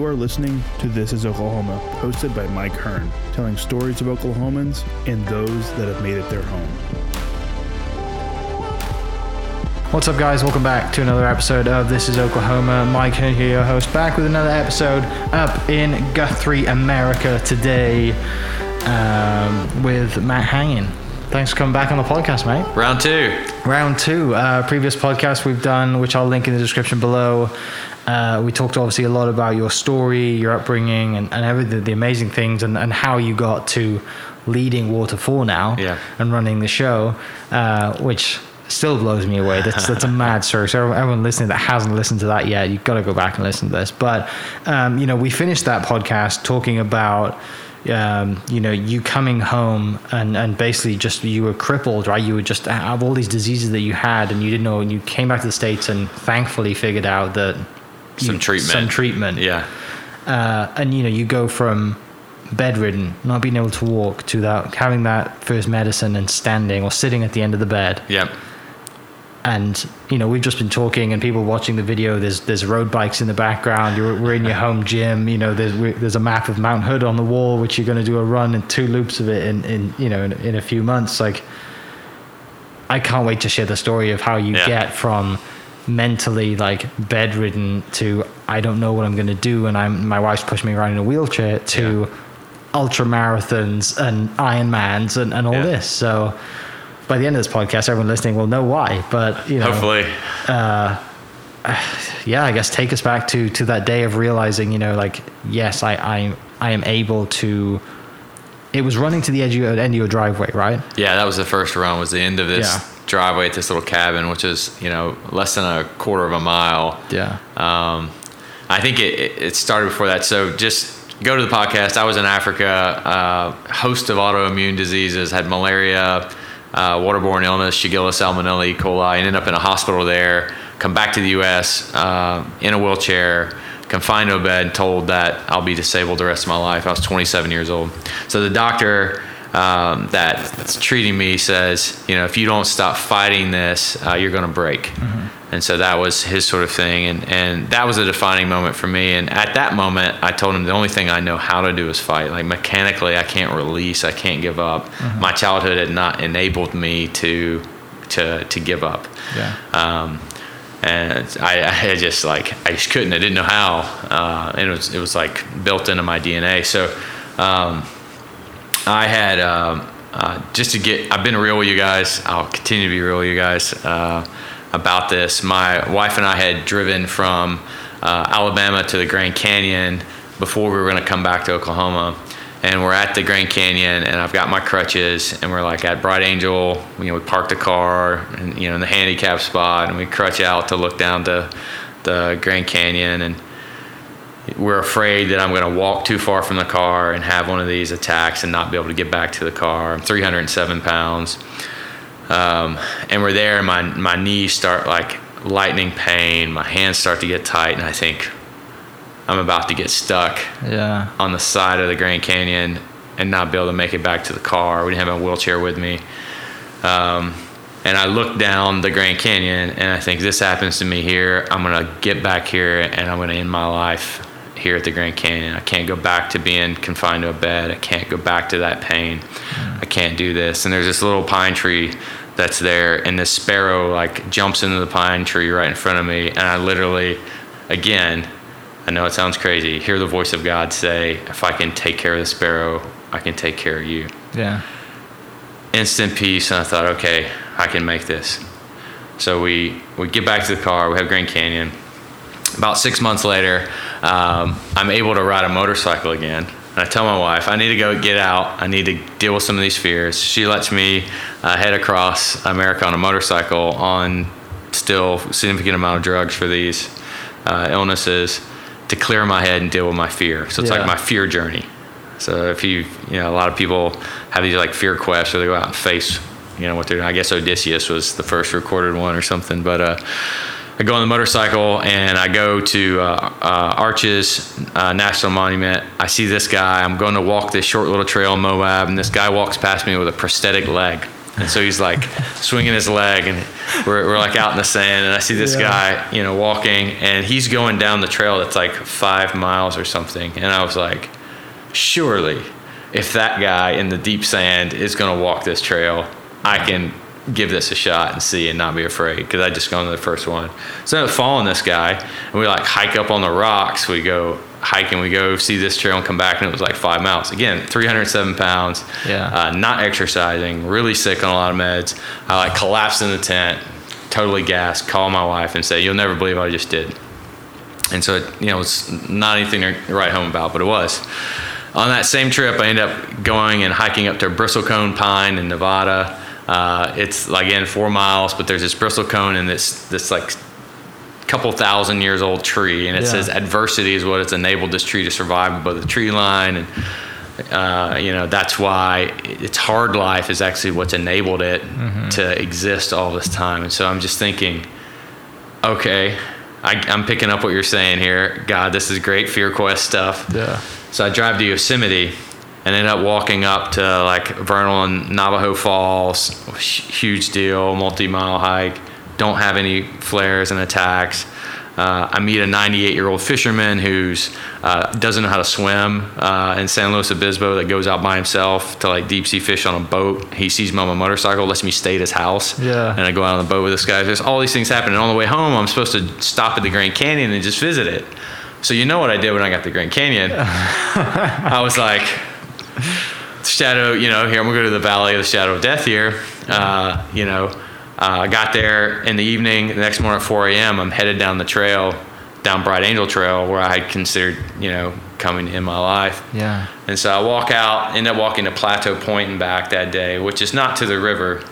You are listening to This is Oklahoma, hosted by Mike Hearn, telling stories of Oklahomans and those that have made it their home. What's up, guys? Welcome back to another episode of This is Oklahoma. Mike Hearn here, your host, back with another episode up in Guthrie, America today um, with Matt Hanging. Thanks for coming back on the podcast, mate. Round two. Round two. Uh, previous podcast we've done, which I'll link in the description below. Uh, we talked obviously a lot about your story, your upbringing, and, and everything, the amazing things, and, and how you got to leading Water Waterfall now Yeah. and running the show, uh, which still blows me away. That's that's a mad story. So everyone listening that hasn't listened to that yet, you've got to go back and listen to this. But um, you know, we finished that podcast talking about. Um, you know, you coming home and, and basically just you were crippled, right? You were just have all these diseases that you had, and you didn't know. And you came back to the states and thankfully figured out that Some treatment. some treatment, Yeah. uh, and you know you go from bedridden not being able to walk to that having that first medicine and standing or sitting at the end of the bed Yeah. and you know we've just been talking and people watching the video there's there's road bikes in the background you're, we're in your home gym you know there's we there's a map of mount hood on the wall which you're going to do a run and two loops of it in, in you know in, in a few months like i can't wait to share the story of how you Yeah. get from mentally like bedridden to i don't know what i'm going to do and i'm my wife's pushing me around in a wheelchair to ultra marathons and ironmans and, and all Yeah. this so by the end of this podcast everyone listening will know why but you know Hopefully. Uh, yeah, I guess take us back to to that day of realizing, you know, like yes, I I I am able to. It was running to the edge of your, end of your driveway, right? Yeah, that was the first run. Was the end of this Yeah. driveway at this little cabin, which is you know less than a quarter of a mile. Yeah. Um, I think it, it started before that. So just go to the podcast. I was in Africa, uh, host of autoimmune diseases, had malaria, uh, waterborne illness, Shigella salmonella, E. coli, and ended up in a hospital there. Come back to the U.S. Uh, in a wheelchair, confined to a bed, told that I'll be disabled the rest of my life. I was 27 years old. So the doctor um, that's treating me says, you know, if you don't stop fighting this, uh, you're going to break. And so that was his sort of thing. And, and that was a defining moment for me. And at that moment, I told him the only thing I know how to do is fight. Like mechanically, I can't release, I can't give up. My childhood had not enabled me to, to, to give up. Yeah. Um, and I, I just like I just couldn't. I didn't know how, uh, and it was it was like built into my DNA. So um, I had um, uh, just to get. I've been real with you guys. I'll continue to be real with you guys uh, about this. My wife and I had driven from uh, Alabama to the Grand Canyon before we were going to come back to Oklahoma. And we're at the Grand Canyon, and I've got my crutches, and we're like at Bright Angel. You know, we parked the car, and you know, in the handicap spot, and we crutch out to look down to the Grand Canyon, and we're afraid that I'm going to walk too far from the car and have one of these attacks and not be able to get back to the car. I'm 307 pounds. Um, and we're there, and my, my knees start like lightning pain. My hands start to get tight, and I think I'm about to get stuck Yeah. on the side of the Grand Canyon and not be able to make it back to the car. We didn't have a wheelchair with me. Um, and I look down the Grand Canyon and I think this happens to me here. I'm going to get back here and I'm going to end my life here at the Grand Canyon. I can't go back to being confined to a bed. I can't go back to that pain. I can't do this. And there's this little pine tree that's there and this sparrow like jumps into the pine tree right in front of me and I literally again I know it sounds crazy. Hear the voice of God say, If I can take care of the sparrow, I can take care of you. Yeah. Instant peace. And I thought, okay, I can make this. So we, we get back to the car. We have Grand Canyon. About six months later, um, I'm able to ride a motorcycle again. And I tell my wife, I need to go get out. I need to deal with some of these fears. She lets me uh, head across America on a motorcycle on still significant amount of drugs for these uh, illnesses to clear my head and deal with my fear. So it's Yeah. like my fear journey. So if you, you know, a lot of people have these like fear quests where they go out and face, you know, what they're doing. I guess Odysseus was the first recorded one or something. But uh, I go on the motorcycle and I go to uh, uh, Arches uh, National Monument. I see this guy. I'm going to walk this short little trail in Moab, and this guy walks past me with a prosthetic leg. And so he's like swinging his leg, and we're, we're like out in the sand, and I see this Yeah. guy, you know, walking, and he's going down the trail that's like five miles or something. And I was like, surely, if that guy in the deep sand is going to walk this trail, I can give this a shot and see and not be afraid because I just gone to the first one. So I ended up following this guy, and we like hike up on the rocks. We go hiking, we go see this trail and come back, and it was like five miles. Again, 307 pounds, Yeah. uh, not exercising, really sick on a lot of meds. I like collapsed in the tent, totally gassed, call my wife and say, You'll never believe what I just did. And so, it, you know, it's not anything to write home about, but it was. On that same trip, I ended up going and hiking up to Bristlecone Pine in Nevada. Uh, it's like, again, four miles, but there's this bristlecone and this, this like couple thousand years old tree. And it Yeah. says adversity is what has enabled this tree to survive above the tree line. And, uh, you know, that's why its hard life is actually what's enabled it to exist all this time. And so I'm just thinking, okay, I, I'm picking up what you're saying here. God, this is great Fear Quest stuff. Yeah. So I drive to Yosemite and end up walking up to like Vernal and Nevada Falls. Huge deal, multi mile hike. Don't have any flares and attacks. Uh, I meet a 98 year old fisherman who's uh, doesn't know how to swim uh, in San Luis Obispo that goes out by himself to like deep sea fish on a boat. He sees me on my motorcycle, lets me stay at his house. Yeah. And I go out on the boat with this guy. There's all these things happening. On the way home, I'm supposed to stop at the Grand Canyon and just visit it. So you know what I did when I got to the Grand Canyon? I was like, shadow, you know, here I'm gonna go to the Valley of the Shadow of Death here. Uh, you know, uh, I got there in the evening. The next morning at 4 a.m., I'm headed down the trail, down Bright Angel Trail, where I had considered, you know, coming in my life. Yeah. And so I walk out, end up walking to Plateau Point and back that day, which is not to the river,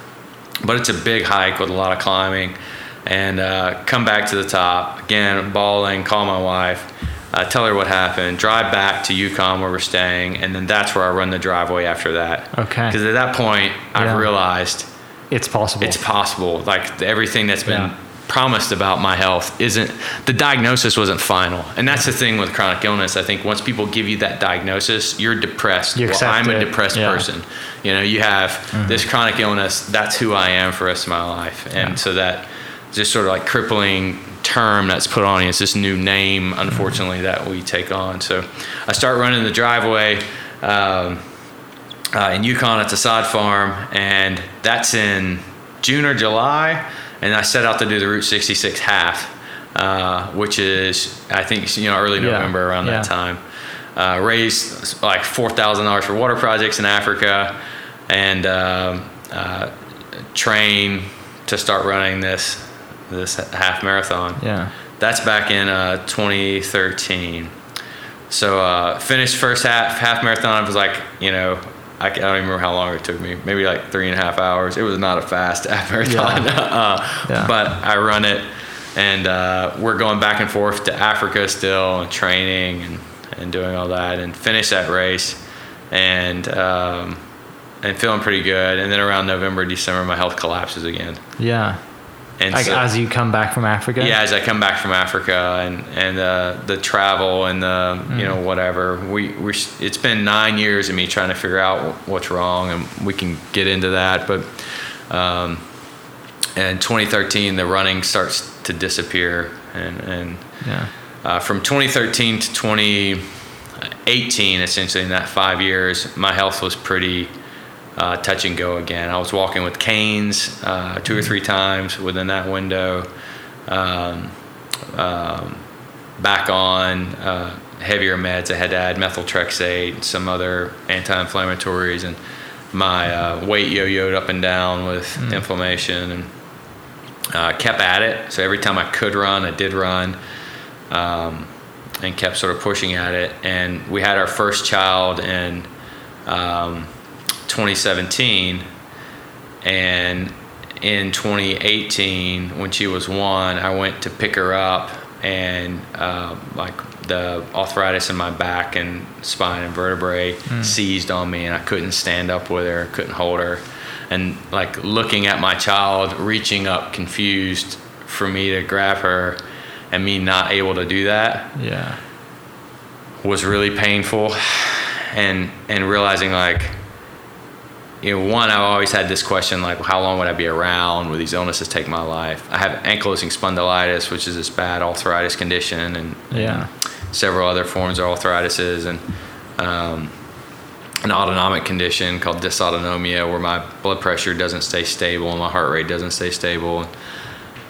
but it's a big hike with a lot of climbing. And uh, come back to the top again, bawling, call my wife, uh, tell her what happened, drive back to Yukon where we're staying, and then that's where I run the driveway after that. Okay. Because at that point, Yeah. I've realized It's possible. it's possible. Like everything that's been Yeah. promised about my health isn't the diagnosis wasn't final, and that's the thing with chronic illness. I think once people give you that diagnosis, you're depressed. You well, I'm a depressed Yeah. person. You know, you have this chronic illness. That's who I am for the rest of my life, and Yeah. so that just sort of like crippling term that's put on you. It's this new name, unfortunately, that we take on. So I start running the driveway. Um, uh, in Yukon at the sod farm, and that's in June or July. And I set out to do the Route 66 half, uh, which is I think you know early Yeah, November around that time. Uh, raised like four thousand dollars for water projects in Africa, and um, uh, train to start running this this half marathon. yeah. That's back in uh, 2013. So uh, finished first half half marathon. It was like you know I, don't even remember how long it took me. Maybe like three and a half hours. It was not a fast half marathon, Yeah. uh, Yeah. but I run it, and uh, we're going back and forth to Africa still and training and, and doing all that and finish that race, and um, and feeling pretty good. And then around November December my health collapses again. Yeah. And Like so- as you come back from Africa. yeah, as I come back from Africa and and uh, the travel and the you know whatever we we it's been nine years of me trying to figure out what's wrong and we can get into that, but um, in 2013 the running starts to disappear and and Yeah. uh, from 2013 to 2018 essentially in that five years my health was pretty uh, touch and go again. I was walking with canes uh, two or three times within that window. Um, um, back on uh, heavier meds. I had to add methotrexate and some other anti-inflammatories, and my uh, weight yo-yoed up and down with inflammation, and uh, kept at it. So every time I could run, I did run, um, and kept sort of pushing at it. And we had our first child and um, 2017, and in 2018, when she was one, I went to pick her up, and uh, like the arthritis in my back and spine and vertebrae seized on me, and I couldn't stand up with her, couldn't hold her, and like looking at my child reaching up, confused for me to grab her, and me not able to do that Yeah. was really painful. And and realizing like you know, one, I've always had this question like, how long would I be around? Would these illnesses take my life? I have ankylosing spondylitis, which is this bad arthritis condition, and Yeah. several other forms of arthritises, and um, an autonomic condition called dysautonomia, where my blood pressure doesn't stay stable and my heart rate doesn't stay stable.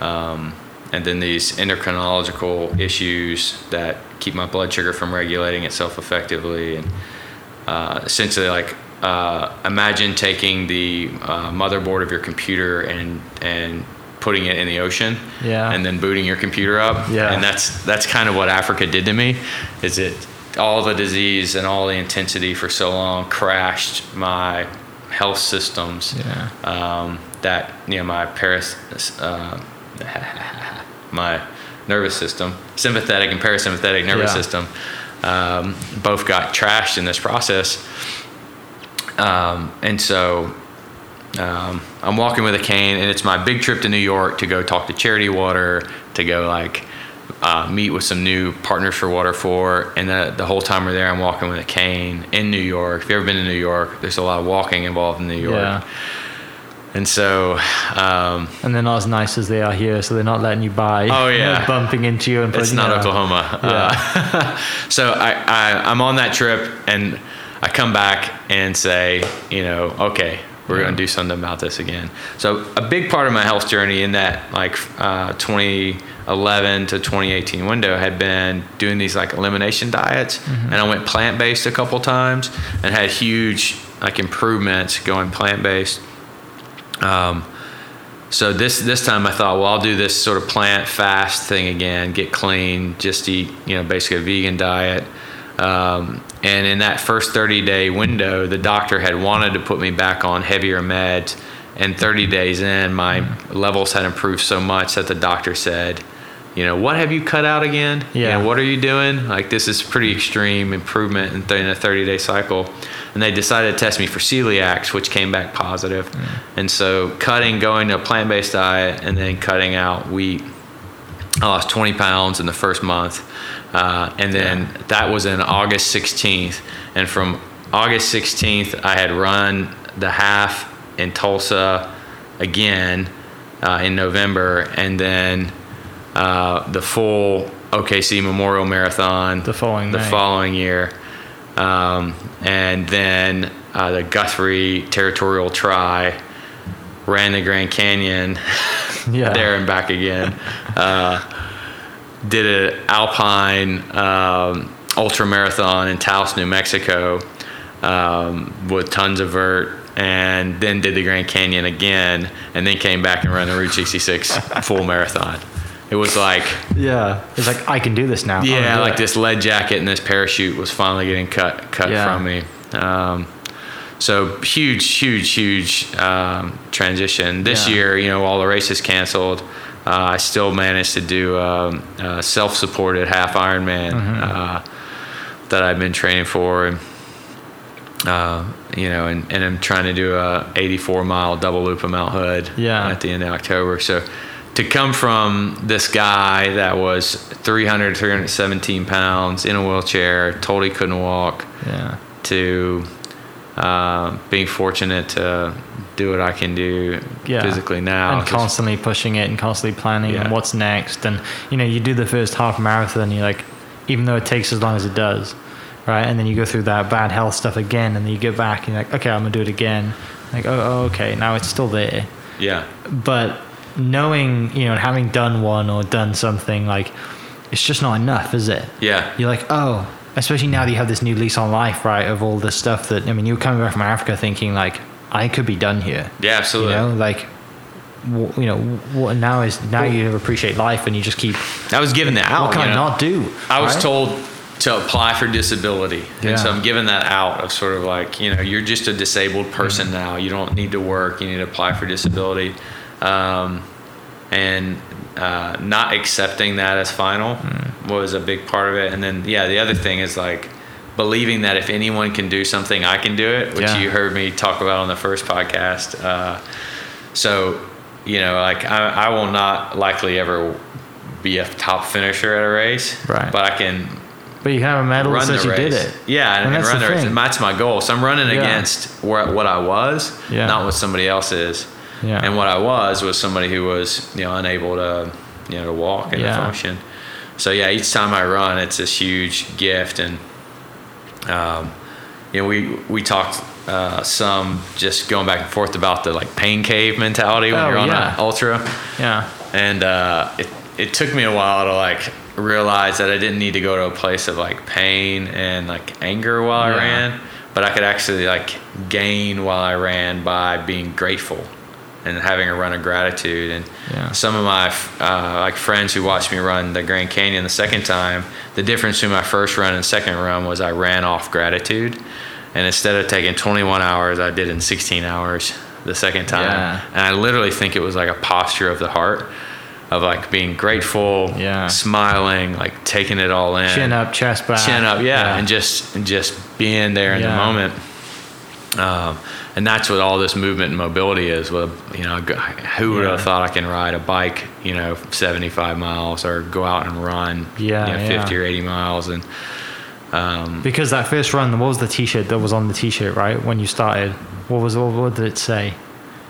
Um, and then these endocrinological issues that keep my blood sugar from regulating itself effectively, and uh, essentially like uh, imagine taking the uh, motherboard of your computer and and putting it in the ocean Yeah. and then booting your computer up Yeah. and that's that's kind of what africa did to me is it all the disease and all the intensity for so long crashed my health systems Yeah. um, that you know my paras uh, my nervous system sympathetic and parasympathetic nervous Yeah. system um, both got trashed in this process um, and so um, I'm walking with a cane, and it's my big trip to New York to go talk to Charity Water, to go like uh, meet with some new partners for Water4. And the, the whole time we're there, I'm walking with a cane in New York. If you've ever been to New York, there's a lot of walking involved in New York. Yeah. And so, um, And they're not as nice as they are here, so they're not letting you by. Oh, yeah. Bumping into you and it's not know, Oklahoma. Uh, so I, I, I'm on that trip, and I come back and say, you know, okay, we're going to do something about this again. So a big part of my health journey in that like uh, 2011 to 2018 window had been doing these like elimination diets, and I went plant based a couple times and had huge like improvements going plant based. Um, so this this time I thought, well, I'll do this sort of plant fast thing again, get clean, just eat, you know, basically a vegan diet. Um, and in that first 30 day window, the doctor had wanted to put me back on heavier meds. And 30 days in, my levels had improved so much that the doctor said, you know, what have you cut out again? You Yeah. know, what are you doing? Like, this is pretty extreme improvement in, th- in a 30 day cycle. And they decided to test me for celiacs, which came back positive. And so, cutting, going to a plant based diet, and then cutting out wheat. I lost 20 pounds in the first month. Uh, and then that was in August 16th. And from August 16th, I had run the half in Tulsa again uh, in November. And then uh, the full OKC Memorial Marathon The following the following year. Um, and then uh, the Guthrie Territorial Tri ran the Grand Canyon Yeah. there and back again. Uh, did an alpine um, ultra marathon in Taos, New Mexico, um, with tons of vert, and then did the Grand Canyon again, and then came back and ran the Route 66 full marathon. It was like, Yeah. It's like, I can do this now. Yeah, like it. this lead jacket and this parachute was finally getting cut cut Yeah. from me. Um, so huge, huge, huge um, transition. This Yeah. year, you know, all the races canceled. Uh, I still managed to do um, a self-supported half Ironman Mm-hmm. uh, that I've been training for, and uh, you know, and, and I'm trying to do a 84 mile double loop of Mount Hood Yeah. at the end of October. So to come from this guy that was 300, 317 pounds in a wheelchair, told he couldn't walk, Yeah. to uh, being fortunate to do what I can do Yeah. physically now. and constantly pushing it and constantly planning Yeah. and what's next. And you know, you do the first half marathon, you're like, even though it takes as long as it does, right? And then you go through that bad health stuff again, and then you get back and you're like, okay, I'm gonna do it again. Like, oh, oh okay, now it's still there. yeah, But knowing, you know, having done one or done something, like, it's just not enough, is it? yeah, You're like, oh, especially now that you have this new lease on life, right? Of all this stuff that, I mean, you were coming back from Africa thinking, like, I could be done here. yeah, absolutely. You know, like, you know, what now is now you appreciate life and you just keep. I was given that out. what can you I not do? I was right? told to apply for disability, Yeah. and so I'm given that out of sort of like you know you're just a disabled person Mm-hmm. now. You don't need to work. You need to apply for disability, um, and uh, not accepting that as final Mm. was a big part of it. And then yeah, the other thing is like believing that if anyone can do something, I can do it, which Yeah. you heard me talk about on the first podcast. Uh, so you know, like I, I will not likely ever be a top finisher at a race, Right. But I can But you have a medal that says you did it. Yeah, and, And and that's run the the race. And that's my goal. So I'm running Yeah. against where, what I was, Yeah. not what somebody else is. Yeah. And what I was was somebody who was you know unable to you know to walk and Yeah. to function. So yeah, each time I run, it's this huge gift, and um, you know we we talked uh, some just going back and forth about the like pain cave mentality when Oh, you're on yeah. an ultra Yeah. and uh, it it took me a while to like realize that I didn't need to go to a place of like pain and like anger while Yeah. I ran, but I could actually like gain while I ran by being grateful and having a run of gratitude. And Yeah. some of my uh, like friends who watched me run the Grand Canyon the second time, the difference between my first run and second run was I ran off gratitude, and instead of taking 21 hours, I did in 16 hours the second time. Yeah. And I literally think it was like a posture of the heart of like being grateful, Yeah. smiling, like taking it all in. Chin up, chest back. Chin up, yeah, and just and just being there in the moment. Um, and that's what all this movement and mobility is. Well, you know, who would Yeah. have thought I can ride a bike, you know, 75 miles or go out and run, Yeah, you know, 50 yeah. or 80 miles, and um, Because that first run, what was the T-shirt that was on the T-shirt, right? When you started, what was what, what did it say?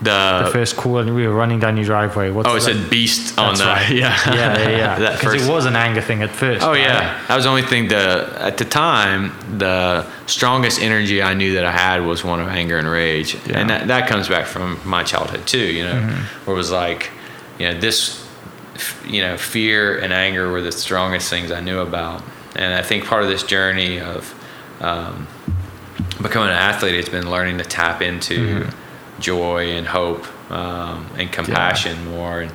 The, The first call, and we were running down your driveway. What's oh, it that? said beast on That's the right. yeah yeah, yeah, yeah. Because it was an anger thing at first. Oh right? yeah, that was the only thing. The at the time, the strongest energy I knew that I had was one of anger and rage, Yeah. and that, that comes back from my childhood too. You know, where it was like, you know, this, you know, fear and anger were the strongest things I knew about, and I think part of this journey of um, becoming an athlete has been learning to tap into joy and hope um, and compassion more and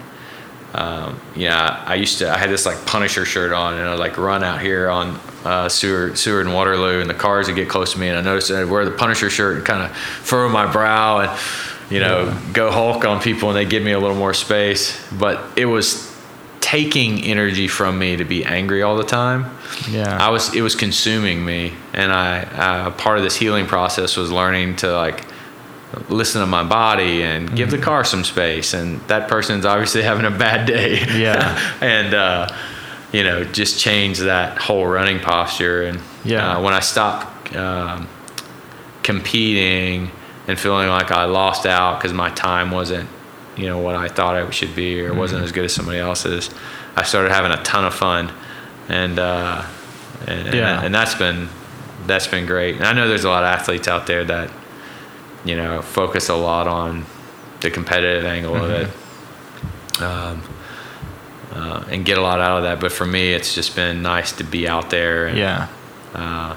um, yeah, I used to. I had this like Punisher shirt on, and I'd like run out here on uh, Seward, Seward and Waterloo, and the cars would get close to me, and I noticed I'd wear the Punisher shirt and kind of furrow my brow, and you know, go Hulk on people, and they give me a little more space. But it was taking energy from me to be angry all the time. Yeah. I was. It was consuming me, and I. Uh, part of this healing process was learning to like listen to my body and give the car some space and that person's obviously having a bad day Yeah. and uh, you know just change that whole running posture and Yeah. uh, when i stopped um, competing and feeling like i lost out because my time wasn't you know what i thought it should be or wasn't Mm-hmm. as good as somebody else's i started having a ton of fun and uh, and, Yeah. and that's been that's been great and i know there's a lot of athletes out there that you know, focus a lot on the competitive angle of it, um, uh, and get a lot out of that. But for me, it's just been nice to be out there and yeah. uh,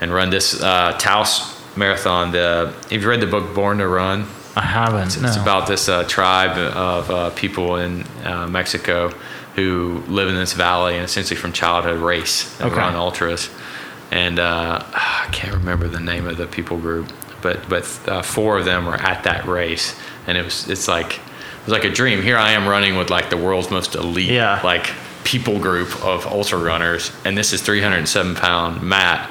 and run this uh, Taos marathon. The have you read the book Born to Run? I haven't. It's, no. it's about this uh, tribe of uh, people in uh, Mexico who live in this valley and essentially from childhood race and Okay. run ultras. And uh, I can't remember the name of the people group, but but uh, four of them were at that race, and it was it's like it was like a dream. Here I am running with like the world's most elite Yeah. like people group of ultra runners, and this is 307 pound Matt.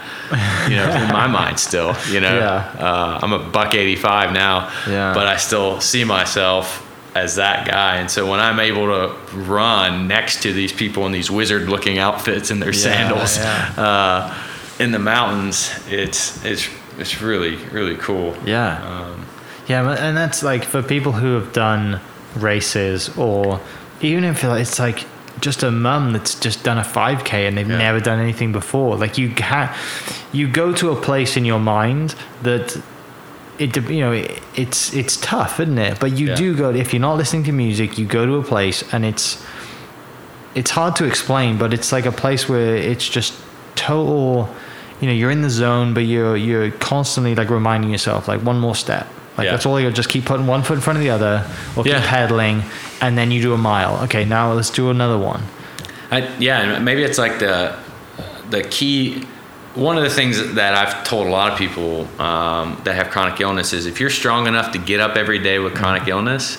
You know, in my mind still, you know, Yeah. uh, I'm a buck 85 now, Yeah. but I still see myself as that guy. And so when I'm able to run next to these people in these wizard looking outfits and their Yeah, sandals. Uh, in the mountains, it's, it's, it's really, really cool. Yeah. Um, Yeah, and that's like for people who have done races or even if it's like just a mum that's just done a 5k and they've Yeah. never done anything before like you ha- you go to a place in your mind that it you know it, it's it's tough isn't it but you Yeah. do go if you're not listening to music you go to a place and it's it's hard to explain but it's like a place where it's just total you know you're in the zone but you're you're constantly like reminding yourself like one more step like Yeah. that's all you just keep putting one foot in front of the other or Yeah. keep pedaling and then you do a mile okay now let's do another one I, yeah, maybe it's like the the key. One of the things that I've told a lot of people um, that have chronic illness is if you're strong enough to get up every day with chronic illness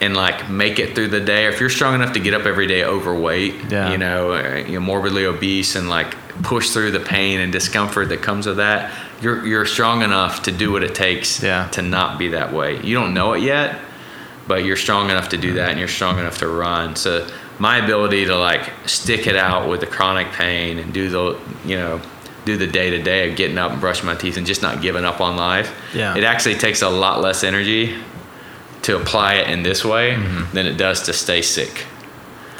and like make it through the day, if you're strong enough to get up every day overweight, Yeah. you know, you know, morbidly obese, and like push through the pain and discomfort that comes with that, you're you're strong enough to do what it takes Yeah. to not be that way. You don't know it yet, but you're strong enough to do that and you're strong enough to run. So my ability to like stick it out with the chronic pain and do the you know do the day to day of getting up and brushing my teeth and just not giving up on life. Yeah. It actually takes a lot less energy to apply it in this way Mm-hmm. than it does to stay sick.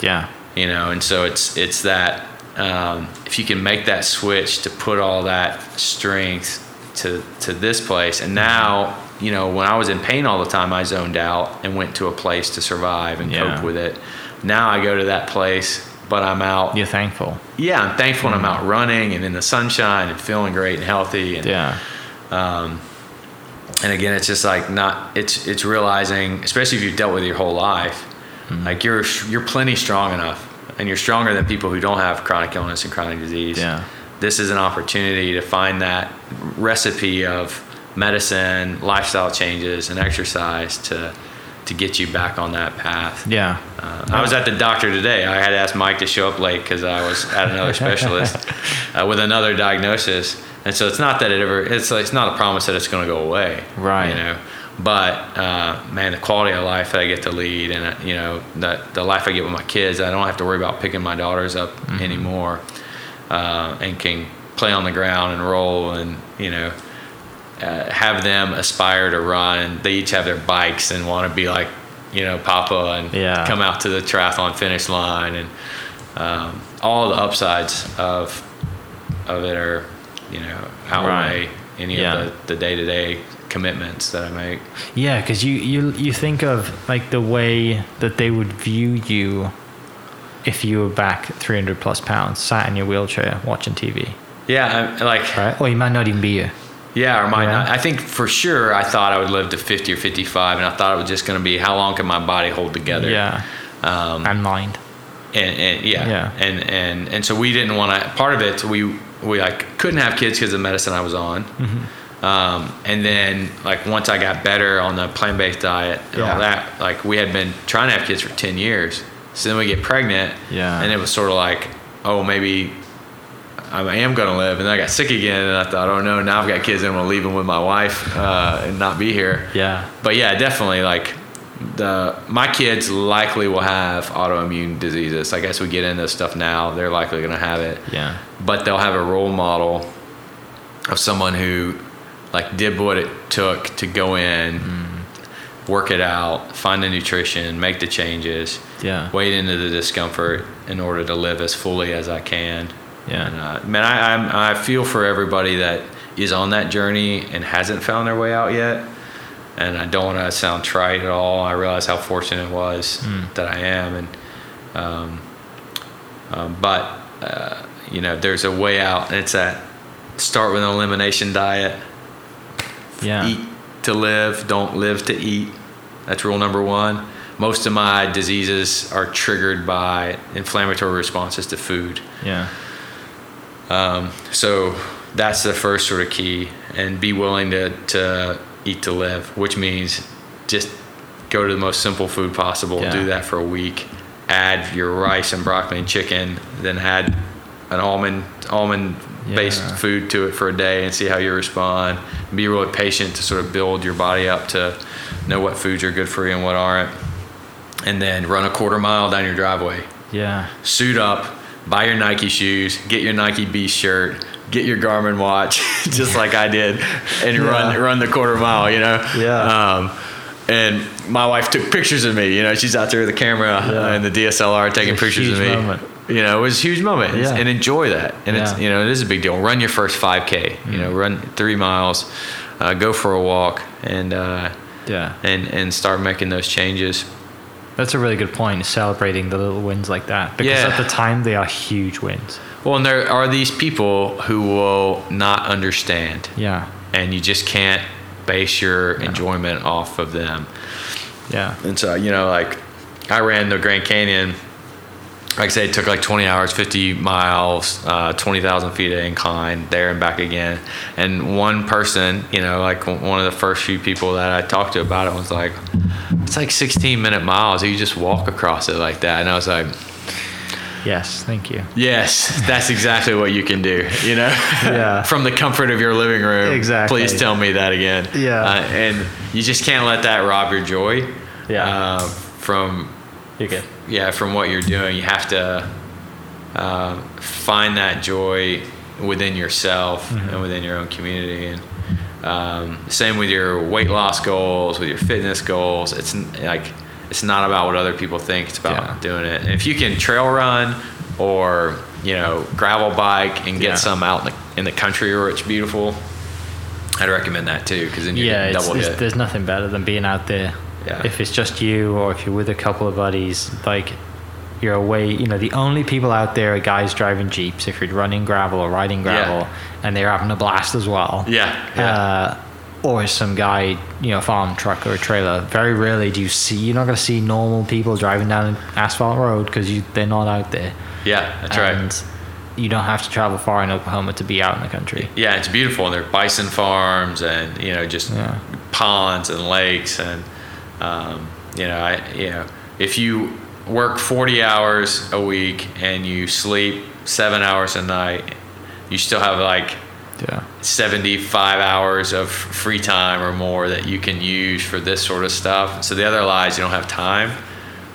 Yeah. You know, and so it's it's that um, if you can make that switch to put all that strength to to this place, and now you know when I was in pain all the time, I zoned out and went to a place to survive and Yeah. cope with it. Now I go to that place, but I'm out. You're thankful. Yeah, I'm thankful and I'm out running and in the sunshine and feeling great and healthy. And Yeah. and again it's just like not it's it's realizing especially if you've dealt with it your whole life Mm-hmm. like you're you're plenty strong enough and you're stronger than people who don't have chronic illness and chronic disease Yeah. this is an opportunity to find that recipe of medicine lifestyle changes and exercise to to get you back on that path Yeah. uh, I was at the doctor today. I had asked Mike to show up late because I was at another specialist uh, with another diagnosis, and so it's not that it ever. It's like, it's not a promise that it's going to go away, Right. You know, but uh, man, the quality of life that I get to lead, and uh, you know, the the life I get with my kids, I don't have to worry about picking my daughters up Mm-hmm. anymore, uh, and can play on the ground and roll, and you know. Uh, have them aspire to run, they each have their bikes and want to be like, you know, Papa, and Yeah. come out to the triathlon finish line, and um, all the upsides of of it are, you know, outweigh Right. any Yeah. of the, the day-to-day commitments that I make. Yeah, because you, you you think of like the way that they would view you if you were back 300 plus pounds, sat in your wheelchair watching TV, Yeah, like right? Or you might not even be here. yeah, or might Yeah. not. I think for sure I thought I would live to 50 or 55, and I thought it was just going to be how long can my body hold together. Yeah. Um, And mind. and, and yeah, Yeah. and and and so we didn't want to. Part of it, we we like couldn't have kids because of the medicine I was on. Mm-hmm. Um, and then like once I got better on the plant based diet and Yeah. all that, like we had been trying to have kids for ten years. So then we get pregnant, Yeah. and it was sort of like, oh, maybe I am going to live. And then I got sick again, and I thought, oh no, now I've got kids, and I'm going to leave them with my wife uh, and not be here Yeah. but yeah, definitely like the my kids likely will have autoimmune diseases. I guess we get into this stuff now. They're likely going to have it, Yeah. but they'll have a role model of someone who like did what it took to go in, work it out, find the nutrition, make the changes, Yeah. wade into the discomfort in order to live as fully as I can. Yeah. And, uh, man, I, I'm, I feel for everybody that is on that journey and hasn't found their way out yet. And I don't want to sound trite at all. I realize how fortunate it was that I am, and um, um, but uh, you know, there's a way out, and it's that start with an elimination diet. Yeah. Eat to live, don't live to eat. That's rule number one. Most of my diseases are triggered by inflammatory responses to food. Yeah. Um, so that's the first sort of key, and be willing to, to eat to live, which means just go to the most simple food possible. Yeah. Do that for a week. Add your rice and broccoli and chicken, then add an almond almond based Yeah. food to it for a day and see how you respond. Be really patient to sort of build your body up to know what foods are good for you and what aren't. And then run a quarter mile down your driveway Yeah. suit up, buy your Nike shoes, get your Nike Beast shirt, get your Garmin watch, just like I did, and run Yeah. run the quarter mile. You know. Yeah. Um, and my wife took pictures of me. You know, she's out there with the camera Yeah. and the DSLR taking pictures of me. moment. You know, it was a huge moment, Yeah. and enjoy that. And it's you know, it is a big deal. Run your first 5K. You know, run three miles, uh, go for a walk, and uh, Yeah. and and start making those changes. That's a really good point. Celebrating the little wins like that because Yeah. at the time they are huge wins. Well, and there are these people who will not understand. Yeah. and you just can't base your enjoyment off of them. Yeah. And so, you know, like I ran the Grand Canyon. Like I said, it took like 20 hours, 50 miles, uh, 20,000 feet of incline there and back again. And one person, you know, like one of the first few people that I talked to about it was like, it's like 16 minute miles. You just walk across it like that. And I was like, Yes. Thank you. Yes, that's exactly what you can do. You know, Yeah. from the comfort of your living room. Exactly. Please tell me that again. Yeah. Uh, and you just can't let that rob your joy. Yeah. Uh, from You're good. yeah, from what you're doing, you have to uh, find that joy within yourself Mm-hmm. and within your own community. And um, same with your weight loss goals, with your fitness goals. It's like it's not about what other people think. It's about Yeah. doing it. And if you can trail run or you know gravel bike and get Yeah. some out in the, in the country where it's beautiful, I'd recommend that too because then you yeah, get it's, double it's, there's nothing better than being out there. Yeah. If it's just you or if you're with a couple of buddies, like you're away, you know, the only people out there are guys driving Jeeps if you're running gravel or riding gravel Yeah. and they're having a blast as well. Yeah, yeah. Uh, or some guy, you know, farm truck or a trailer. Very rarely do you see, you're not going to see normal people driving down an asphalt road because they're not out there. yeah, that's right. and you don't have to travel far in Oklahoma to be out in the country. Yeah, it's beautiful, and there are bison farms, and you know, just Yeah. ponds and lakes, and um, you know, I you know, if you work 40 hours a week and you sleep seven hours a night, you still have like Yeah. 75 hours of free time or more that you can use for this sort of stuff. So the other lies, you don't have time.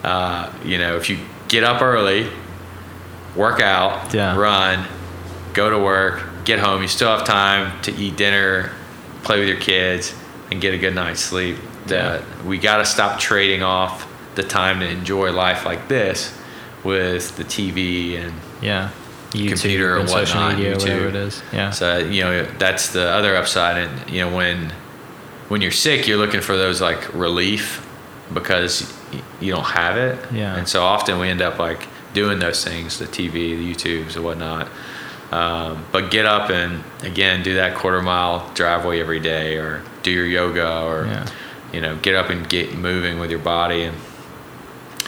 Uh, you know, if you get up early, work out, Yeah. run, go to work, get home, you still have time to eat dinner, play with your kids, and get a good night's sleep. That we got to stop trading off the time to enjoy life like this with the TV and Yeah. YouTube computer or whatnot, media, YouTube. whatever it is. Yeah. So you know that's the other upside, and you know when when you're sick, you're looking for those like relief because you don't have it. Yeah. And so often we end up like doing those things, the TV, the YouTubes, and whatnot. Um, but get up and again do that quarter mile driveway every day, or do your yoga, or Yeah. You know get up and get moving with your body. And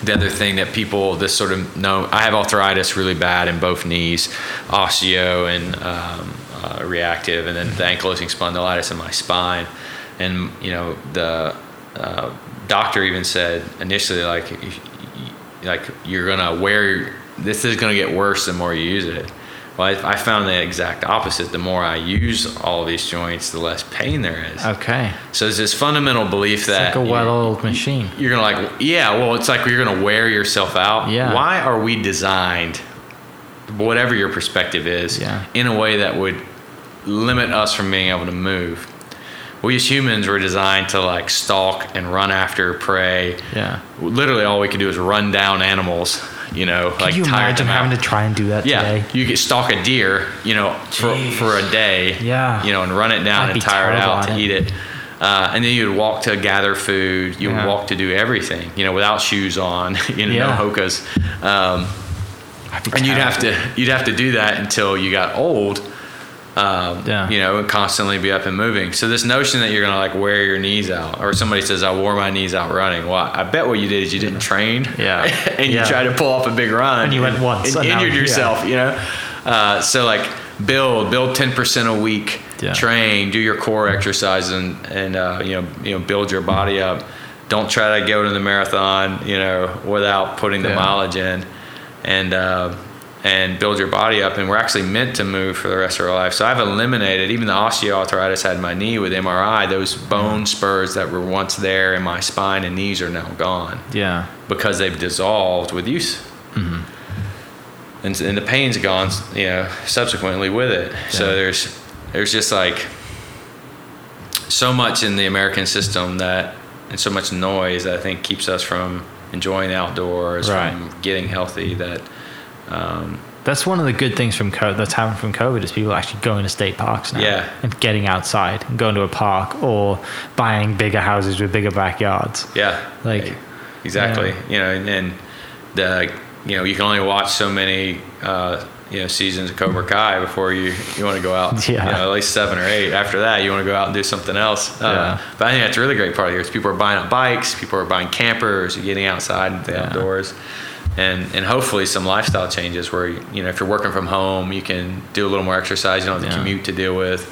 the other thing that people this sort of know i have arthritis really bad in both knees osteo and um, uh, reactive and then the ankylosing spondylitis in my spine. And you know the uh, doctor even said initially like like you're gonna wear this is gonna get worse the more you use it well I, I found the exact opposite the more i use all these joints the less pain there is Okay. so there's this fundamental belief It's that like a well-oiled machine. you're gonna like yeah well it's like you're gonna wear yourself out Yeah. why are we designed whatever your perspective is Yeah. in a way that would limit us from being able to move we as humans were designed to like stalk and run after prey Yeah. literally all we can do is run down animals you know Can like you imagine them out. having to try and do that yeah, today? you could stalk a deer, you know, for, Jeez. for a day. Yeah. You know, and run it down I'd and tire it out to it. eat it. Uh, and then you would walk to gather food. You Yeah. would walk to do everything, you know, without shoes on, you know, Yeah. no hokas. Um, and you'd have to you'd have to do that until you got old. Um, Yeah. You know, constantly be up and moving. So this notion that you're gonna like wear your knees out, or somebody says I wore my knees out running. Well, I bet what you did is you didn't train. Yeah. and you tried to pull off a big run. And you went once, and and now- injured yeah. yourself. You know. Uh, so like build build ten percent a week. Yeah. Train, do your core exercise, and and uh, you know you know build your body up. Don't try to go to the marathon, you know, without putting the Yeah. mileage in, and uh, and build your body up. And we're actually meant to move for the rest of our life. So I've eliminated even the osteoarthritis I had in my knee with MRI. Those bone spurs that were once there in my spine and knees are now gone Yeah. because they've dissolved with use. Mm-hmm. And, and the pain's gone, you know, subsequently with it. So there's there's just like so much in the American system that and so much noise that I think keeps us from enjoying the outdoors, Right. from getting healthy. That um, That's one of the good things from COVID that's happened from COVID is people actually going to state parks now. Yeah. And getting outside and going to a park or buying bigger houses with bigger backyards. yeah, Like, exactly. yeah. You know, and, and the you know you can only watch so many. Uh, you know, seasons of Cobra Kai before you, you want to go out. Yeah. You know, at least seven or eight. After that, you want to go out and do something else. Uh, Yeah. But I think that's a really great part of the year. People are buying up bikes. People are buying campers. You're getting outside the Yeah. outdoors, and and hopefully some lifestyle changes where you know if you're working from home, you can do a little more exercise. You don't have to Yeah. commute to deal with.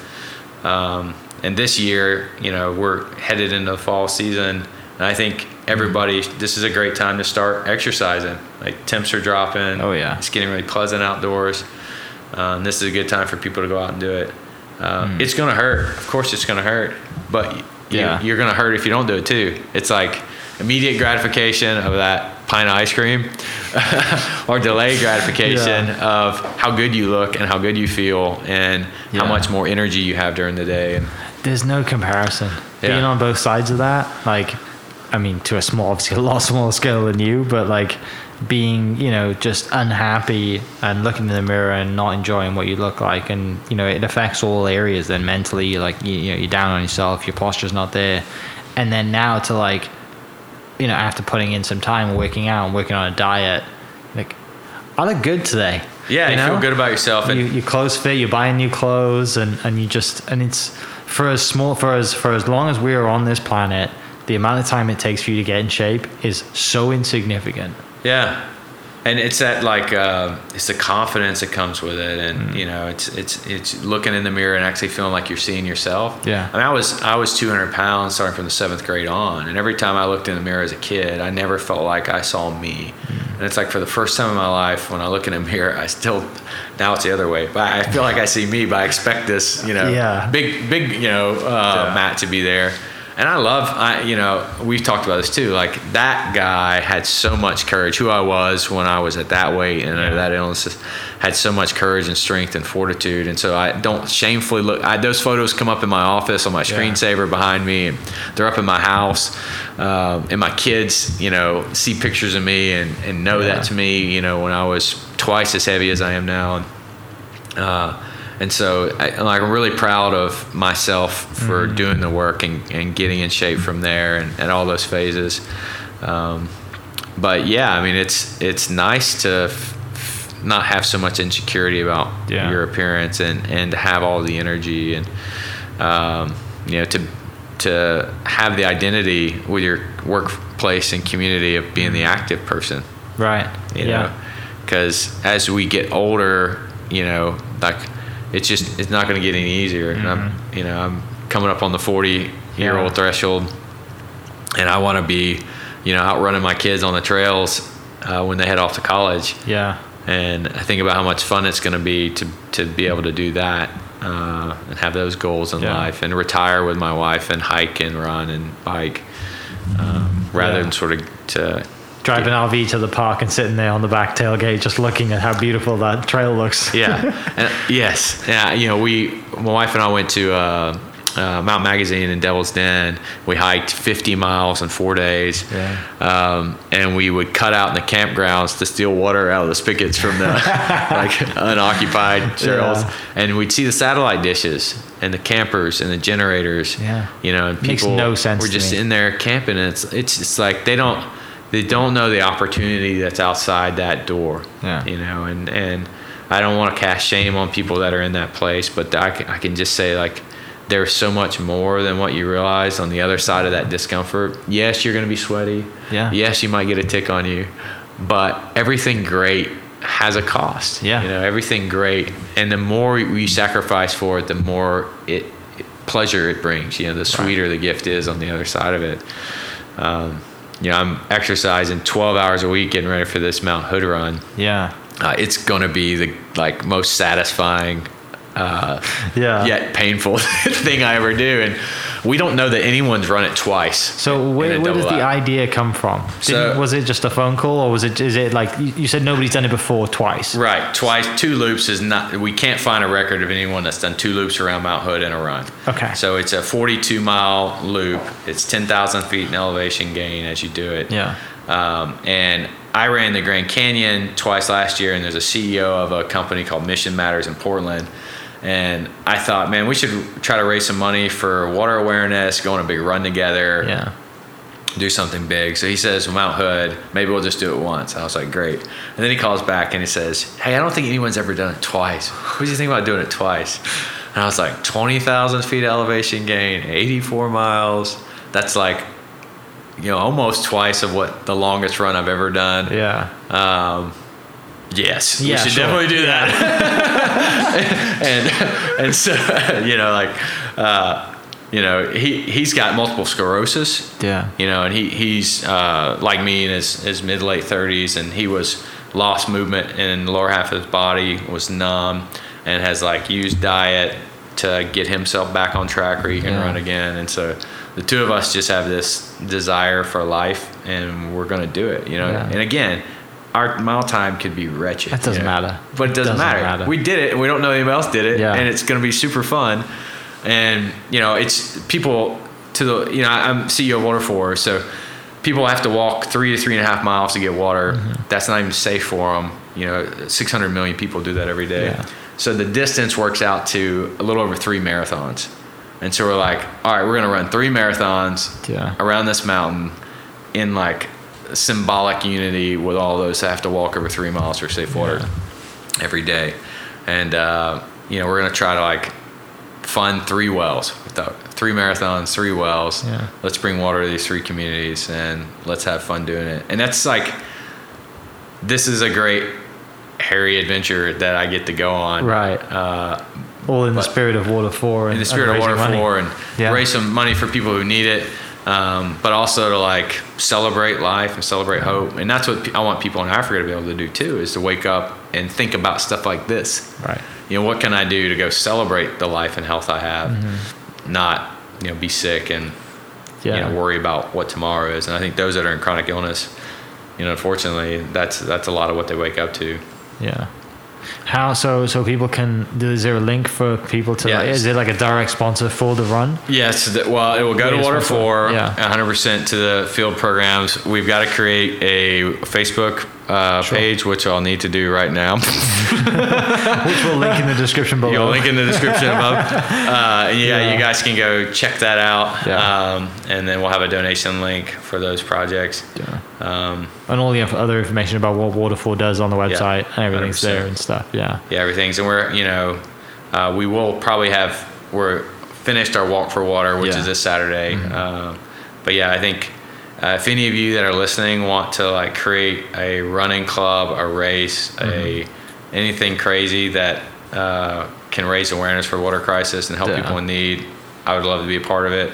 Um, and this year, you know, we're headed into the fall season, and I think everybody, this is a great time to start exercising. Like temps are dropping. Oh, yeah. it's getting really pleasant outdoors. Um, this is a good time for people to go out and do it. Um, Hmm. It's going to hurt. Of course, it's going to hurt, but you, Yeah. you're going to hurt if you don't do it too. It's like immediate gratification of that pint of ice cream or delayed gratification Yeah. of how good you look and how good you feel and how much more energy you have during the day. And There's no comparison. Yeah. Being on both sides of that, like, I mean, to a small, obviously a lot smaller scale than you, but like being, you know, just unhappy and looking in the mirror and not enjoying what you look like. And, you know, it affects all areas then mentally, like, you, you know, you're down on yourself, your posture's not there. And then now to like, you know, after putting in some time working out and working on a diet, like, I look good today. yeah, you, feel good about yourself. And you, your clothes fit. You're buying new clothes, and, and you just and it's for as small for as for as long as we are on this planet, the amount of time it takes for you to get in shape is so insignificant. Yeah, and it's that like uh, it's the confidence that comes with it, and you know, it's it's it's looking in the mirror and actually feeling like you're seeing yourself. Yeah. I mean, I was I was 200 pounds starting from the seventh grade on, and every time I looked in the mirror as a kid, I never felt like I saw me. And it's like for the first time in my life, when I look in a mirror, I still now it's the other way, but I feel like I see me, but I expect this, you know, Yeah. big big you know uh, Yeah. Matt to be there. And I love, I you know, we've talked about this too. Like that guy had so much courage. Who I was when I was at that weight and under that illness had so much courage and strength and fortitude. And so I don't shamefully look. I, those photos come up in my office on my screensaver behind me, and they're up in my house. Um, and my kids, you know, see pictures of me and, and know Yeah. that to me, you know, when I was twice as heavy as I am now. And, uh, and so I, like I'm really proud of myself for doing the work and, and getting in shape from there and, and all those phases. Um, but yeah, I mean it's it's nice to f- not have so much insecurity about Yeah. your appearance and, and to have all the energy and um, you know to to have the identity with your workplace and community of being the active person Right. you yeah. know because as we get older you know like it's just it's not going to get any easier and i'm you know i'm coming up on the 40 year Mm-hmm. Yeah. old threshold and i want to be you know outrunning my kids on the trails uh, when they head off to college Yeah. and i think about how much fun it's going to be to to be able to do that uh, and have those goals in Yeah. life and retire with my wife and hike and run and bike um, rather Yeah. than sort of to Drive an RV to the park and sitting there on the back tailgate, just looking at how beautiful that trail looks. yeah. And, yes. Yeah. You know, we, my wife and I went to uh, uh, Mount Magazine and Devil's Den. We hiked 50 miles in four days. Yeah. Um, and we would cut out in the campgrounds to steal water out of the spigots from the like unoccupied trails. Yeah. And we'd see the satellite dishes and the campers and the generators. Yeah. You know, and Makes people no sense were just in there camping. And it's, it's, it's like they don't, they don't know the opportunity that's outside that door. Yeah. You know, and, and I don't want to cast shame on people that are in that place, but I can, I can just say like there's so much more than what you realize on the other side of that discomfort. Yes, you're going to be sweaty. Yeah. Yes, you might get a tick on you, but everything great has a cost. Yeah. You know, everything great, and the more you sacrifice for it, the more it, it pleasure it brings. You know, the sweeter the gift is on the other side of it. Um, you know, I'm exercising 12 hours a week, getting ready for this Mount Hood run Yeah. uh, it's gonna be the like most satisfying uh, Yeah. yet painful thing I ever do, and we don't know that anyone's run it twice. So where, where does the idea come from? Didn't- So- was it just a phone call, or was it? Is it like you you said nobody's done it before twice? Right, twice. Two loops is not. We can't find a record of anyone that's done two loops around Mount Hood in a run. Okay. So it's a 42 mile loop. It's 10,000 feet in elevation gain as you do it. Yeah. Um, and I ran the Grand Canyon twice last year, and there's a CEO of a company called Mission Matters in Portland. And I thought, man, we should try to raise some money for water awareness, go on a big run together, Yeah. do something big. So he says, Mount Hood, maybe we'll just do it once. I was like, great. And then he calls back and he says, hey, I don't think anyone's ever done it twice. What do you think about doing it twice? And I was like, 20,000 feet elevation gain, 84 miles. That's like, you know, almost twice of what the longest run I've ever done. Yeah. Um, yes, Yeah, we should sure. definitely do that. and and so you know, like, uh, you know, he he's got multiple sclerosis. Yeah. You know, and he he's uh, like me in his his mid late thirties, and he was lost movement in the lower half of his body, was numb, and has like used diet to get himself back on track where he can Yeah. run again. And so the two of us just have this desire for life, and we're gonna do it. You know, Yeah. and again. Our mile time could be wretched. That doesn't you know? matter. But it doesn't, Doesn't matter. matter. We did it, and we don't know anyone else did it, Yeah. and it's going to be super fun. And you know, it's people to the you know I'm CEO of Water4, so people have to walk three to three and a half miles to get water. Mm-hmm. That's not even safe for them. You know, 600 million people do that every day. Yeah. So the distance works out to a little over three marathons. And so we're like, all right, we're going to run three marathons Yeah. around this mountain in like symbolic unity with all those that have to walk over three miles for safe water every day. And, uh, you know, we're going to try to like fund three wells, three marathons, three wells. Yeah. Let's bring water to these three communities and let's have fun doing it. And that's like, this is a great hairy adventure that I get to go on. Right. Uh, All in the spirit of Water4 and in the spirit of Water raising money. for and Yeah. raise some money for people who need it, um, but also to like celebrate life and celebrate hope. And that's what I want people in Africa to be able to do too, is to wake up and think about stuff like this. Right. You know, what can I do to go celebrate the life and health I have, Mm-hmm. not you know be sick and Yeah. you know worry about what tomorrow is. And I think those that are in chronic illness, you know, unfortunately, that's that's a lot of what they wake up to. Yeah. How so? So people can. Is there a link for people to? Yeah, like, is it like a direct sponsor for the run? Yes, th- well, it will go to Yes, Water4, yeah. 100% to the field programs. We've got to create a Facebook uh, Sure. page, which I'll need to do right now. Which we'll link in the description below. You'll link in the description above. Uh, and yeah, Yeah. you guys can go check that out. Yeah. Um, and then we'll have a donation link for those projects. Yeah. Um, And all the inf- other information about what Water4 does on the website and everything's 100%. there and stuff. Yeah. yeah, everything's. And we're, you know, uh, we will probably have, we're finished our walk for water, which Yeah. Mm-hmm. is this Saturday. Um, but yeah, I think uh, if any of you that are listening want to like create a running club, a race, a Mm-hmm. anything crazy that uh, can raise awareness for water crisis and help Yeah. people in need, I would love to be a part of it.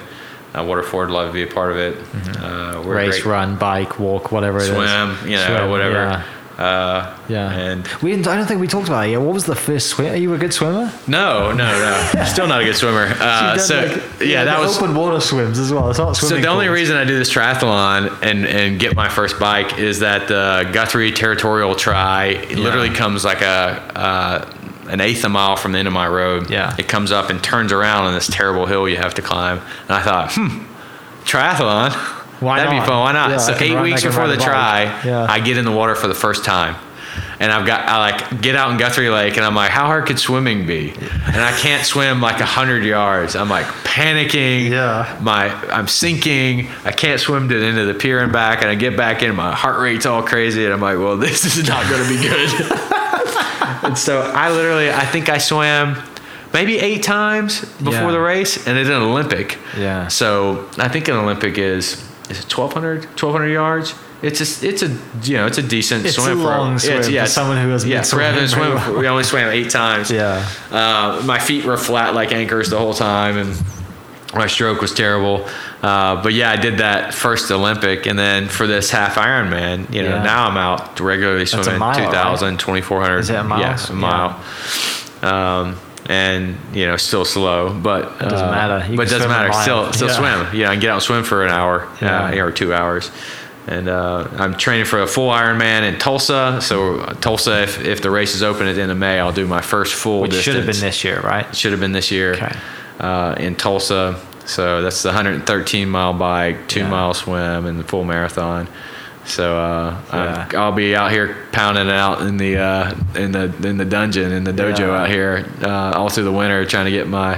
Uh, Water4 would love to be a part of it. Uh, Mm-hmm. Race, great- run, bike, walk, whatever it is. swim, you know, Swim, whatever. Yeah. Uh, Yeah. And we didn't, I don't think we talked about it yet. What was the first swim? Are you a good swimmer? no, no, no, still not a good swimmer. Uh, so like, yeah, that the was open water swims as well. It's not swimming. So the only reason I do this triathlon and and get my first bike is that the Guthrie Territorial Tri it literally comes like a uh, an eighth of a mile from the end of my road. Yeah. it comes up and turns around on this terrible hill you have to climb. And I thought, hmm, triathlon. Why That'd not? be fun. Why not? Yeah, so eight weeks before the try, Yeah. I get in the water for the first time. And I've got I like get out in Guthrie Lake and I'm like, how hard could swimming be? And I can't swim like hundred yards. I'm like panicking. Yeah. My I'm sinking. I can't swim to the end of the pier and back. And I get back in, my heart rate's all crazy, and I'm like, well, this is not going to be good. and so I literally, I think I swam maybe eight times before Yeah. the race, and it's an Olympic. Yeah. So I think an Olympic is is it 1,200 1,200 yards. It's just it's a you know it's a decent It's swim a for long swim for someone who hasn't yeah for having swim well. we only swam eight times Yeah. uh, my feet were flat like anchors the whole time, and my stroke was terrible. Uh, but yeah, I did that first Olympic, and then for this half Ironman, you know, Yeah. now I'm out regularly swimming mile, 2,000, 2,400. Is it a mile? Yeah, a mile. Um, and you know, still slow, but It doesn't uh, matter. You but it doesn't matter. Still, still Yeah. swim. Yeah, I can get out and swim for an hour, Yeah. uh, or two hours. And uh, I'm training for a full Ironman in Tulsa. So Tulsa, if, if the race is open at the end of May, I'll do my first full Which distance. should have been this year, right? Should have been this year Okay. uh, in Tulsa. So that's the 113 mile bike, two Yeah. mile swim, and the full marathon. So uh, Yeah. I'll be out here pounding it out in the uh, in the in the dungeon in the dojo Yeah. out here uh, all through the winter, trying to get my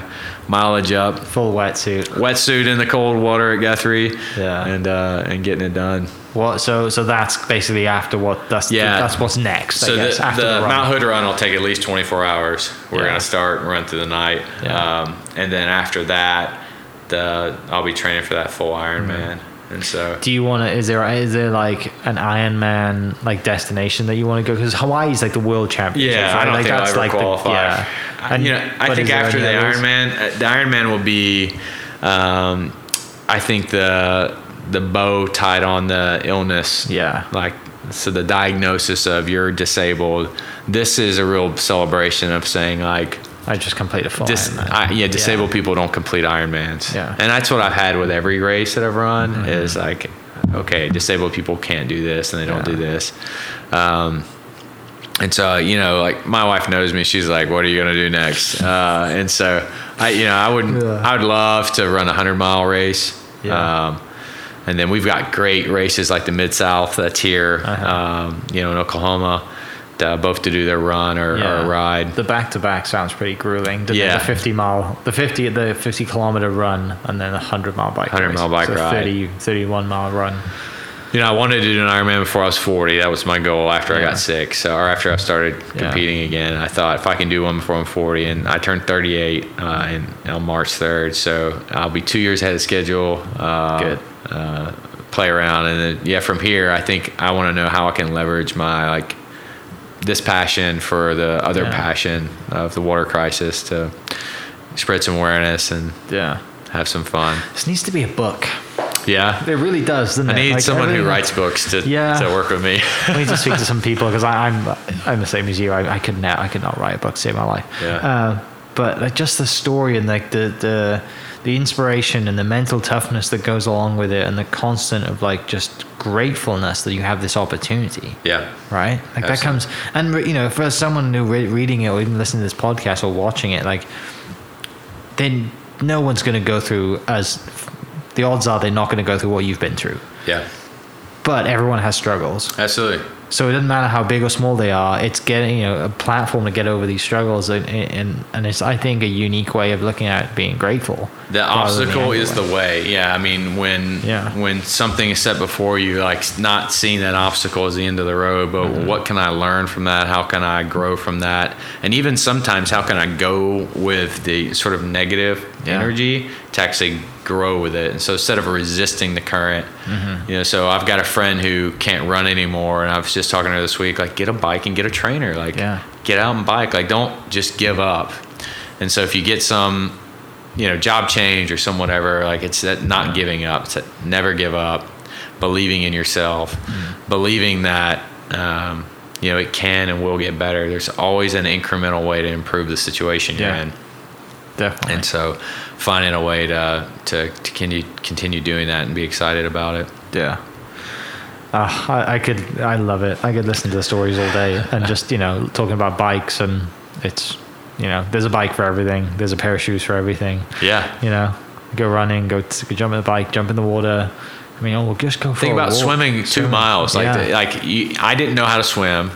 mileage up. Full wetsuit. Wetsuit in the cold water at Guthrie, Yeah. and uh, and getting it done. What? So so that's basically after what? That's Yeah. That's what's next. So guess, the, after the the. Mount Hood run will take at least 24 hours. We're Yeah. gonna start and run through the night, Yeah. um, and then after that, the I'll be training for that full Ironman. Mm-hmm. And so Do you want to? Is there is there like an Ironman like destination that you want to go? Because Hawaii's like the world championship. yeah, right? I don't like think I'll ever like qualify. The, yeah. And- you know, I think after the? Ironman, uh, the Ironman will be, um, I think the the bow tied on the illness. Yeah. like so the diagnosis of you're disabled. This is a real celebration of saying like I just complete a full Dis-. I, yeah, disabled people don't complete Ironmans. Yeah. and that's what I've had with every race that I've run is like, okay, disabled people can't do this and they don't Yeah. do this. Um, and so you know, like my wife knows me. She's like, "What are you gonna do next?" Uh, and so I, you know, I would, Yeah. I would love to run a hundred mile race. Yeah. Um, and then we've got great races like the Mid South that's here, Uh-huh. um, you know, in Oklahoma, uh, both to do their run or, or a ride. The back to back sounds pretty grueling. The, Yeah. the 50 mile, the 50, the 50 kilometer run, and then a 100 mile bike 100 mile bike so ride. 30, 31 mile run. You know, I wanted to do an Ironman before I was 40. That was my goal after I got sick. So, or after I started Yeah. competing again, I thought if I can do one before I'm 40, and I turned 38 uh, in, on March 3rd. So I'll be two years ahead of schedule. Uh, Good. Uh, play around, and then yeah, from here, I think I want to know how I can leverage my like this passion for the other Yeah. passion of the water crisis to spread some awareness and Yeah. have some fun. This needs to be a book. Yeah. It really does, doesn't I need Like, someone who writes books to, Yeah. to work with me. I need to speak to some people because I'm I'm the same as you. I, I could not I could not write a book to save my life. Yeah. Uh, but like just the story and like the the the inspiration and the mental toughness that goes along with it and the constant of like just gratefulness that you have this opportunity. yeah. Right. Like that comes and you know for someone who re- reading it or even listening to this podcast or watching it like then no one's going to go through as the odds are they're not going to go through what you've been through. Yeah. But everyone has struggles. Absolutely. So it doesn't matter how big or small they are. It's getting you know a platform to get over these struggles, and and, and it's I think a unique way of looking at being grateful. The obstacle is the way. Yeah, I mean, when Yeah. when something is set before you, like not seeing that obstacle as the end of the road, but Mm-hmm. what can I learn from that? How can I grow from that? And even sometimes, how can I go with the sort of negative Yeah. energy to actually grow with it? And so instead of resisting the current, Mm-hmm. you know, so I've got a friend who can't run anymore, and I was just talking to her this week, like get a bike and get a trainer, like Yeah. get out and bike, like don't just give up. And so if you get some you know job change or some whatever like it's that not giving up it's that never give up believing in yourself believing that um, you know it can and will get better there's always an incremental way to improve the situation you're Yeah. in definitely. and so finding a way to to, to continue continue doing that and be excited about it Yeah. Uh, I, I could, I love it. I could listen to the stories all day and just, you know, talking about bikes and it's, you know, there's a bike for everything. There's a pair of shoes for everything. yeah You know, go running, go, t- go jump in the bike, jump in the water. I mean, oh, we'll just go for think about swimming two Swimming. miles like Yeah. the, like you, i didn't know how to swim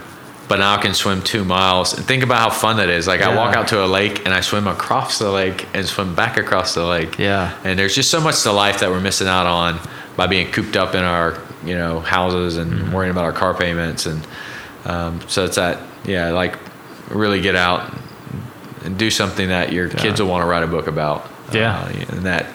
but now i can swim two miles. And think about how fun that is. Like i walk out to a lake and i swim across the lake and swim back across the lake. Yeah. and there's just so much to life that we're missing out on by being cooped up in our you know houses and Mm-hmm. worrying about our car payments. And um, so it's that yeah like really get out and do something that your kids will want to write a book about. Yeah. uh, and that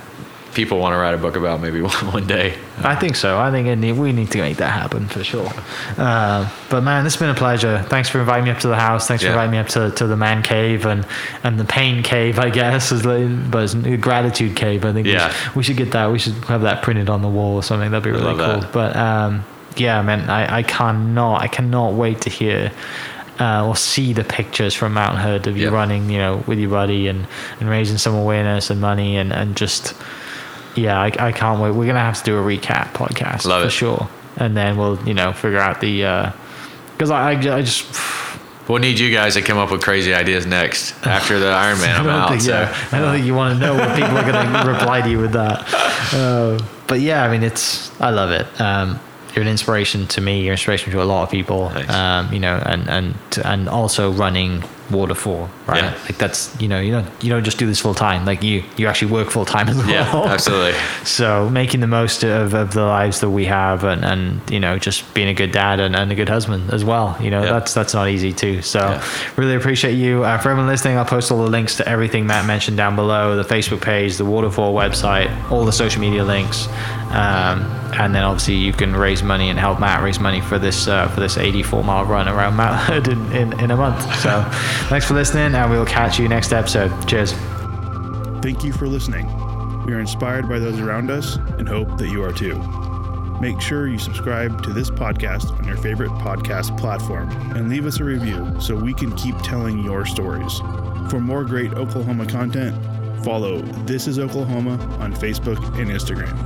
people want to write a book about maybe one day I think so. I think need, we need to make that happen for sure. Uh, but man, it's been a pleasure. Thanks for inviting me up to the house. Thanks Yeah. for inviting me up to, to the man cave and, and the pain cave, I guess, is like, but it's gratitude cave. I think we, should, we should get that. We should have that printed on the wall or something. That'd be really cool. that. But um, yeah, man, I, I cannot, I cannot wait to hear. Uh, or see the pictures from Mount Hood of you Yeah. running, you know, with your buddy and, and raising some awareness and money and, and just yeah, I, I can't wait. We're gonna have to do a recap podcast Love for it. sure, and then we'll you know figure out the because I, I I just We'll need you guys to come up with crazy ideas next after the Ironman. I I'm don't out. think so. yeah, I don't think you want to know what people are gonna reply to you with that. Uh, but yeah, I mean it's I love it. Um, you're an inspiration to me. You're an inspiration to a lot of people. Um, you know, and and and also running Water4, right? Yeah. Like that's you know you don't you don't just do this full time. Like you you actually work full time as well. Yeah, absolutely. So making the most of, of the lives that we have and, and you know, just being a good dad and, and a good husband as well. You know, Yeah. that's that's not easy too. So Yeah. really appreciate you. Uh, for everyone listening, I'll post all the links to everything Matt mentioned down below, the Facebook page, the Water4 website, all the social media links. Um, and then obviously you can raise money and help Matt raise money for this uh, for this 84 mile run around Mount Hood in, in, in a month. So thanks for listening and we'll catch you next episode. Cheers. Thank you for listening. We are inspired by those around us and hope that you are too. Make sure you subscribe to this podcast on your favorite podcast platform and leave us a review so we can keep telling your stories. For more great Oklahoma content, follow This is Oklahoma on Facebook and Instagram.